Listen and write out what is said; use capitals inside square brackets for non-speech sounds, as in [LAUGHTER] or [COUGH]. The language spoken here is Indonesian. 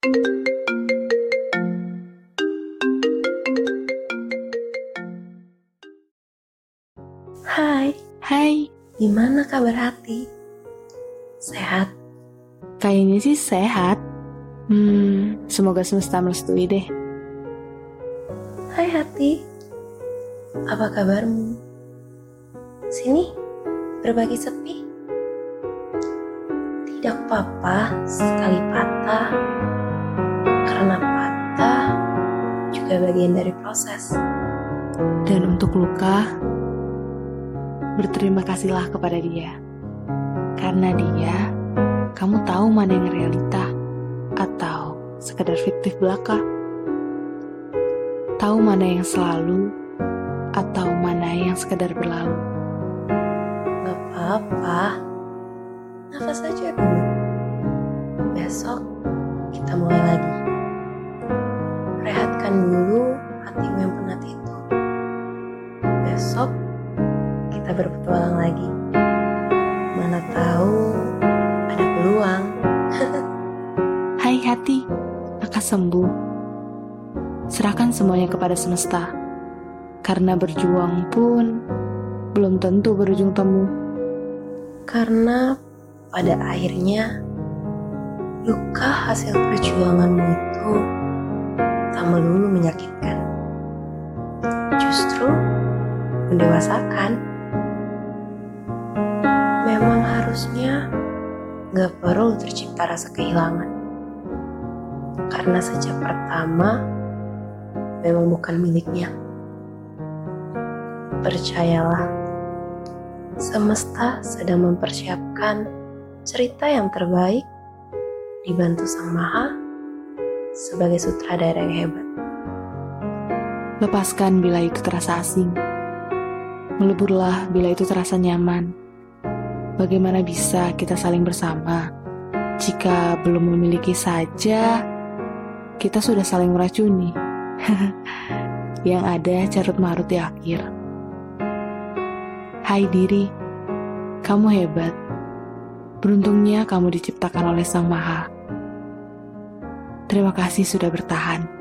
Hai, Hai, gimana kabar hati? Sehat? kayaknya sih sehat. Hmm, semoga semesta merestui deh. Hai hati, apa kabarmu? Sini, berbagi sepi. Tidak apa-apa sekali patah, karena patah juga bagian dari proses. Dan untuk luka, berterima kasihlah kepada dia. Karena dia, kamu tahu mana yang realita atau sekedar fiktif belaka. Tahu mana yang selalu atau mana yang sekedar berlalu. Gak apa-apa, nafas aja dulu. Besok kita mulai lagi. Dulu hatimu yang penat itu. Besok kita berpetualang lagi. Mana tahu ada peluang. [LAUGHS] Hai hati, akan sembuh. Serahkan semuanya kepada semesta. Karena berjuang pun belum tentu berujung temu. Karena pada akhirnya luka hasil perjuanganmu itu tak melulu menyakitkan. Justru mendewasakan. Memang harusnya gak perlu tercipta rasa kehilangan. Karena sejak pertama memang bukan miliknya. Percayalah, semesta sedang mempersiapkan cerita yang terbaik dibantu Sang Maha sebagai sutradara yang hebat. Lepaskan bila itu terasa asing. Meleburlah bila itu terasa nyaman. Bagaimana bisa kita saling bersama jika belum memiliki saja kita sudah saling meracuni? [LAUGHS] Yang ada carut marut di akhir. Hai diri, kamu hebat. Beruntungnya kamu diciptakan oleh Sang Maha. Terima kasih sudah bertahan.